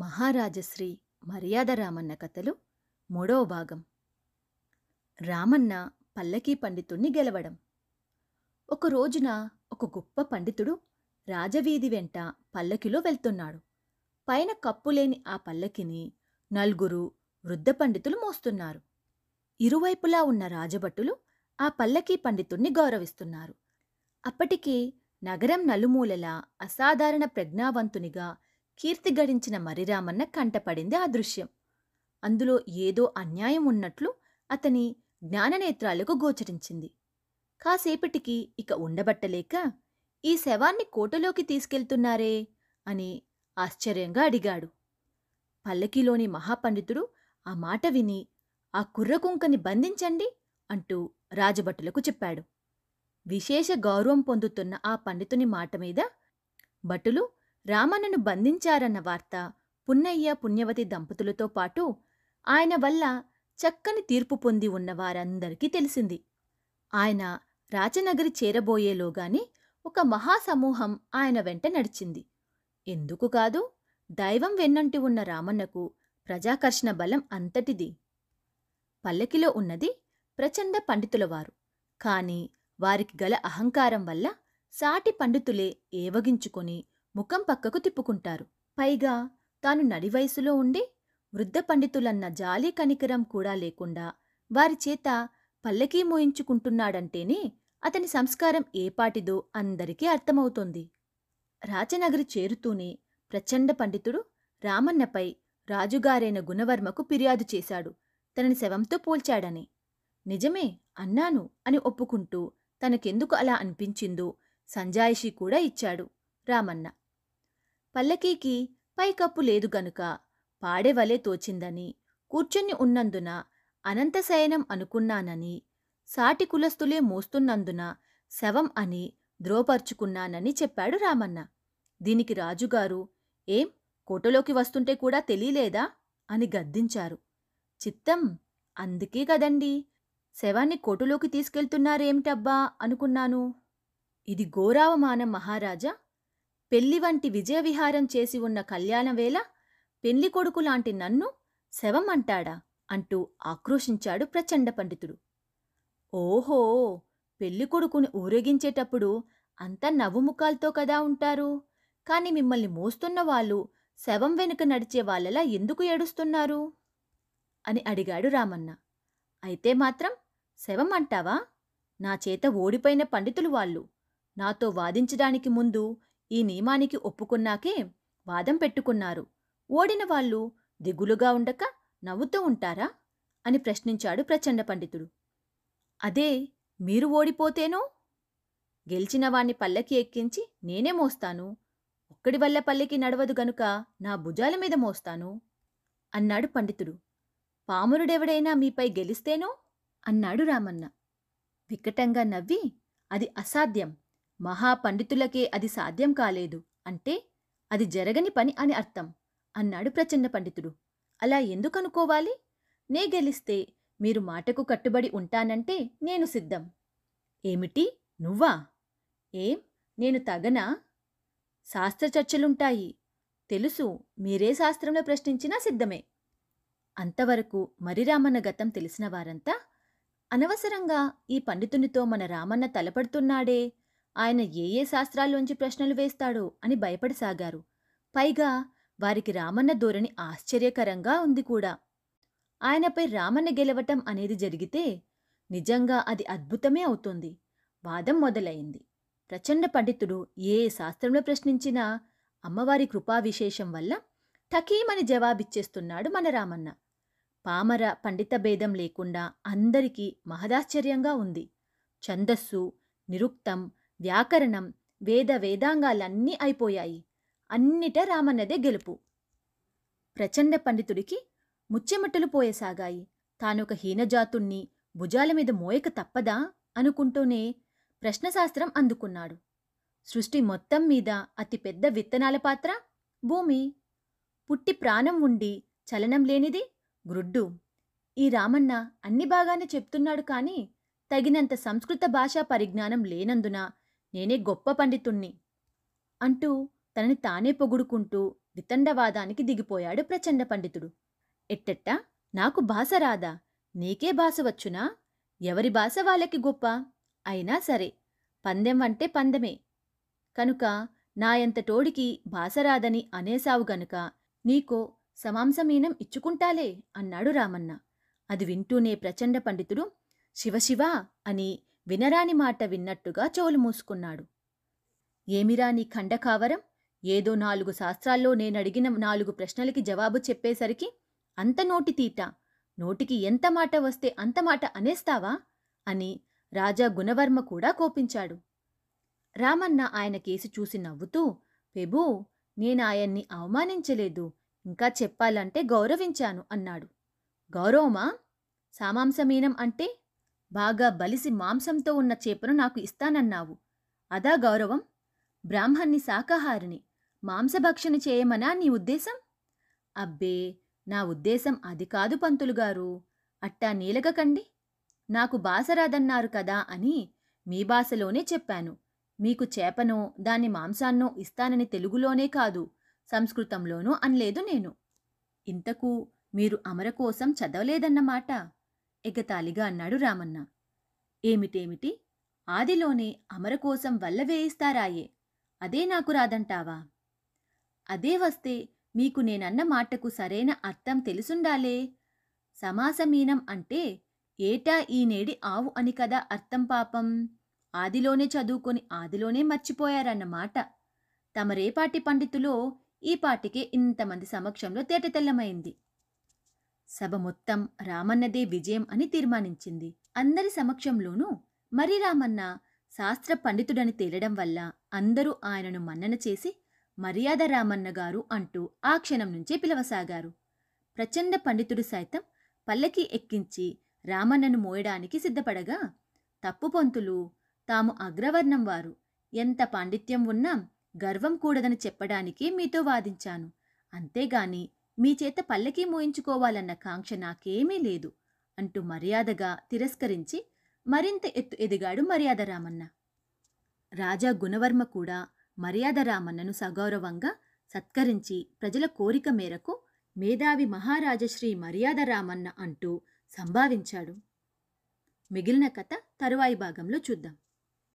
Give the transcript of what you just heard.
మహారాజశ్రీ మర్యాద రామన్న కథలు మూడవ భాగం. రామన్న పల్లకీ పండితుణ్ణి గెలవడం. ఒక రోజున ఒక గొప్ప పండితుడు రాజవీధి వెంట పల్లకిలో వెళ్తున్నాడు. పైన కప్పులేని ఆ పల్లకిని నలుగురు వృద్ధ పండితులు మోస్తున్నారు. ఇరువైపులా ఉన్న రాజభటులు ఆ పల్లకీ పండితుణ్ణి గౌరవిస్తున్నారు. అప్పటికే నగరం నలుమూలలా అసాధారణ ప్రజ్ఞావంతునిగా కీర్తి గడించిన మరిరామన్న కంటపడింది ఆ దృశ్యం. అందులో ఏదో అన్యాయం ఉన్నట్లు అతని జ్ఞాననేత్రాలకు గోచరించింది. కాసేపటికి ఇక ఉండబట్టలేక ఈ శవాన్ని కోటలోకి తీసుకెళ్తున్నారే? అని ఆశ్చర్యంగా అడిగాడు. పల్లకిలోని మహాపండితుడు ఆ మాట విని ఆ కుర్రకుంకని బంధించండి అంటూ రాజభటులకు చెప్పాడు. విశేష గౌరవం పొందుతున్న ఆ పండితుని మాట మీద భటులు రామన్నను బంధించారన్న వార్త పున్నయ్య పుణ్యవతి దంపతులతో పాటు ఆయన వల్ల చక్కని తీర్పు పొంది ఉన్న వారందరికీ తెలిసింది. ఆయన రాజనగరి చేరబోయేలోగాని ఒక మహాసమూహం ఆయన వెంట నడిచింది. ఎందుకు కాదు దైవం వెన్నంటి ఉన్న రామన్నకు ప్రజాకర్షణ బలం అంతటిది. పల్లకిలో ఉన్నది ప్రచండ పండితులవారు. కాని వారికి గల అహంకారం వల్ల సాటి పండితులే ఏవగించుకొని ముఖం పక్కకు తిప్పుకుంటారు. పైగా తాను నడివయసులో ఉండి వృద్ధ పండితులన్న జాలి కనికరం కూడా లేకుండా వారి చేత పల్లకీ మోయించుకుంటున్నాడంటేనే అతని సంస్కారం ఏపాటిదో అందరికీ అర్థమవుతోంది. రాజనగరి చేరుతూనే ప్రచండ పండితుడు రామన్నపై రాజుగారైన గుణవర్మకు ఫిర్యాదు చేశాడు. తనని శవంతో పోల్చాడని. నిజమే అన్నాను అని ఒప్పుకుంటూ తనకెందుకు అలా అనిపించిందో సంజాయిషీ కూడా ఇచ్చాడు రామన్న. పల్లకీకి పైకప్పు లేదు గనుక పాడేవలే తోచిందని కూర్చుని ఉన్నందున అనంతశయనం అనుకున్నానని సాటి కులస్తులే మోస్తున్నందున శవం అని ద్రోపర్చుకున్నానని చెప్పాడు రామన్న. దీనికి రాజుగారు ఏం కోటలోకి వస్తుంటే కూడా తెలియలేదా? అని గద్దించారు. చిత్తం అందుకే కదండి శవాన్ని కోటలోకి తీసుకెళ్తున్నారేమిటబ్బా? అనుకున్నాను. ఇది ఘోరావమానం మహారాజా! పెళ్ళి వంటి విజయవిహారం చేసి ఉన్న కళ్యాణవేళ పెళ్ళి కొడుకు లాంటి నన్ను శవం అంటాడా అంటూ ఆక్రోశించాడు ప్రచండ పండితుడు. ఓహో! పెళ్ళి కొడుకుని ఊరేగించేటప్పుడు అంతా నవ్వుముఖాలతో కదా ఉంటారు? కాని మిమ్మల్ని మోస్తున్న వాళ్ళు శవం వెనుక నడిచే వాళ్ళలా ఎందుకు ఏడుస్తున్నారు? అని అడిగాడు రామన్న. అయితే మాత్రం శవం అంటావా నా చేత ఓడిపోయిన పండితులు వాళ్ళు. నాతో వాదించడానికి ముందు ఈ నియమానికి ఒప్పుకున్నాకే వాదం పెట్టుకున్నారు. ఓడిన వాళ్ళు దిగులుగా ఉండక నవ్వుతూ ఉంటారా? అని ప్రశ్నించాడు ప్రచండ పండితుడు. అదే మీరు ఓడిపోతేనో? గెలిచిన వాణ్ణి పల్లకి ఎక్కించి నేనే మోస్తాను. ఒక్కడి వల్ల పల్లకి నడవదు గనుక నా భుజాల మీద మోస్తాను అన్నాడు పండితుడు. పామురుడెవడైనా మీపై గెలిస్తేనో? అన్నాడు రామన్న. వికటంగా నవ్వి అది అసాధ్యం. మహాపండితులకే అది సాధ్యం కాలేదు అంటే అది జరగని పని అని అర్థం అన్నాడు ప్రచండ పండితుడు. అలా ఎందుకనుకోవాలి? నే గెలిస్తే మీరు మాటకు కట్టుబడి ఉంటానంటే నేను సిద్ధం. ఏమిటి? నువ్వా? ఏం? నేను తగనా? శాస్త్ర చర్చలుంటాయి. తెలుసు మీరే శాస్త్రంలో ప్రశ్నించినా సిద్ధమే. అంతవరకు మరి రామన్న గతం తెలిసిన వారంతా అనవసరంగా ఈ పండితునితో మన రామన్న తలపడుతున్నాడే ఆయన ఏ ఏ శాస్త్రాల్లోంచి ప్రశ్నలు వేస్తాడో అని భయపడసాగారు. పైగా వారికి రామన్న ధోరణి ఆశ్చర్యకరంగా ఉంది కూడా. ఆయనపై రామన్న గెలవటం అనేది జరిగితే నిజంగా అది అద్భుతమే అవుతుంది. వాదం మొదలైంది. ప్రచండ పండితుడు ఏ శాస్త్రంలో ప్రశ్నించినా అమ్మవారి కృపా విశేషం వల్ల టకీమని జవాబిచ్చేస్తున్నాడు మన రామన్న. పామర పండిత భేదం లేకుండా అందరికీ మహదాశ్చర్యంగా ఉంది. ఛందస్సు నిరుక్తం వ్యాకరణం వేద వేదాంగాలన్నీ అయిపోయాయి. అన్నిట రామన్నదే గెలుపు. ప్రచండ పండితుడికి ముచ్చెమట్టలు పోయసాగాయి. తానొక హీనజాతుణ్ణి భుజాల మీద మోయక తప్పదా? అనుకుంటూనే ప్రశ్నశాస్త్రం అందుకున్నాడు. సృష్టి మొత్తం మీద అతిపెద్ద విత్తనాల పాత్ర? భూమి. పుట్టి ప్రాణం ఉండి చలనం లేనిది? గ్రుడ్డు. ఈ రామన్న అన్ని బాగానే చెప్తున్నాడు కాని తగినంత సంస్కృత భాషా పరిజ్ఞానం లేనందున నేనే గొప్ప పండితుణ్ణి అంటూ తనని తానే పొగుడుకుంటూ వితండవాదానికి దిగిపోయాడు ప్రచండ పండితుడు. ఎట్టెట్టా? నాకు భాష రాదా? నీకే భాష వచ్చునా? ఎవరి భాష వాళ్ళకి గొప్ప? అయినా సరే పందెం అంటే పందెమే. కనుక నాయంత టోడికి భాష రాదని అనేసావు గనుక నీకో సమాంసమీనం ఇచ్చుకుంటాలే అన్నాడు రామన్న. అది వింటూనే ప్రచండ పండితుడు శివశివ అని వినరాని మాట విన్నట్టుగా చెవులు మూసుకున్నాడు. ఏమిరా నీ ఖండకావరం? ఏదో నాలుగు శాస్త్రాల్లో నేనడిగిన నాలుగు ప్రశ్నలకి జవాబు చెప్పేసరికి అంత నోటి తీట నోటికి ఎంత మాట వస్తే అంత మాట అనేస్తావా? అని రాజా గుణవర్మ కూడా కోపించాడు. రామన్న ఆయన కేసి చూసి నవ్వుతూ పెబూ నేనాయన్ని అవమానించలేదు ఇంకా చెప్పాలంటే గౌరవించాను అన్నాడు. గౌరవమా? సామాంసమీనం అంటే బాగా బలిసి మాంసంతో ఉన్న చేపను నాకు ఇస్తానన్నావు. అదా గౌరవం? బ్రాహ్మణ్ణి శాకాహారిని మాంసభక్షణ చేయమనా నీ ఉద్దేశం? అబ్బే నా ఉద్దేశం అది కాదు పంతులుగారు అట్టా నీలగకండి నాకు బాసరాదన్నారు కదా అని మీ భాషలోనే చెప్పాను. మీకు చేపనో దాని మాంసాన్నో ఇస్తానని తెలుగులోనే కాదు సంస్కృతంలోనూ అనలేదు నేను. ఇంతకు మీరు అమర కోసం చదవలేదన్నమాట. ఎగతాళిగా అన్నాడు రామన్న. ఏమిటేమిటి? ఆదిలోనే అమర కోసం వల్ల వేయిస్తారాయే. అదే నాకు రాదంటావా? అదే వస్తే మీకు నేనన్న మాటకు సరైన అర్థం తెలుసుండాలే. సమాసమీనం అంటే ఏటా ఈ నేడి ఆవు అని కదా అర్థం పాపం. ఆదిలోనే చదువుకొని ఆదిలోనే మర్చిపోయారన్నమాట తమరేపాటి పండితులో ఈ పాటికే ఇంతమంది సమక్షంలో తేటతెల్లమైంది. సభ మొత్తం రామన్నదే విజయం అని తీర్మానించింది. అందరి సమక్షంలోనూ మరి రామన్న శాస్త్ర పండితుడని తేలడం వల్ల అందరూ ఆయనను మన్నన చేసి మర్యాద రామన్న గారు అంటూ ఆ క్షణం నుంచే పిలవసాగారు. ప్రచండ పండితుడు సైతం పల్లకి ఎక్కించి రామన్నను మోయడానికి సిద్ధపడగా తప్పుపొంతులు తాము అగ్రవర్ణం వారు. ఎంత పాండిత్యం ఉన్నా గర్వం కూడదని చెప్పడానికే మీతో వాదించాను. అంతేగాని మీ చేత పల్లకీ మోయించుకోవాలన్న కాంక్ష నాకేమీ లేదు అంటూ మర్యాదగా తిరస్కరించి మరింత ఎత్తు ఎదిగాడు మర్యాద రామన్న. రాజా గుణవర్మ కూడా మర్యాద రామన్నను సగౌరవంగా సత్కరించి ప్రజల కోరిక మేరకు మేధావి మహారాజశ్రీ మర్యాదరామన్న అంటూ సంభావించాడు. మిగిలిన కథ తరువాయి భాగంలో చూద్దాం.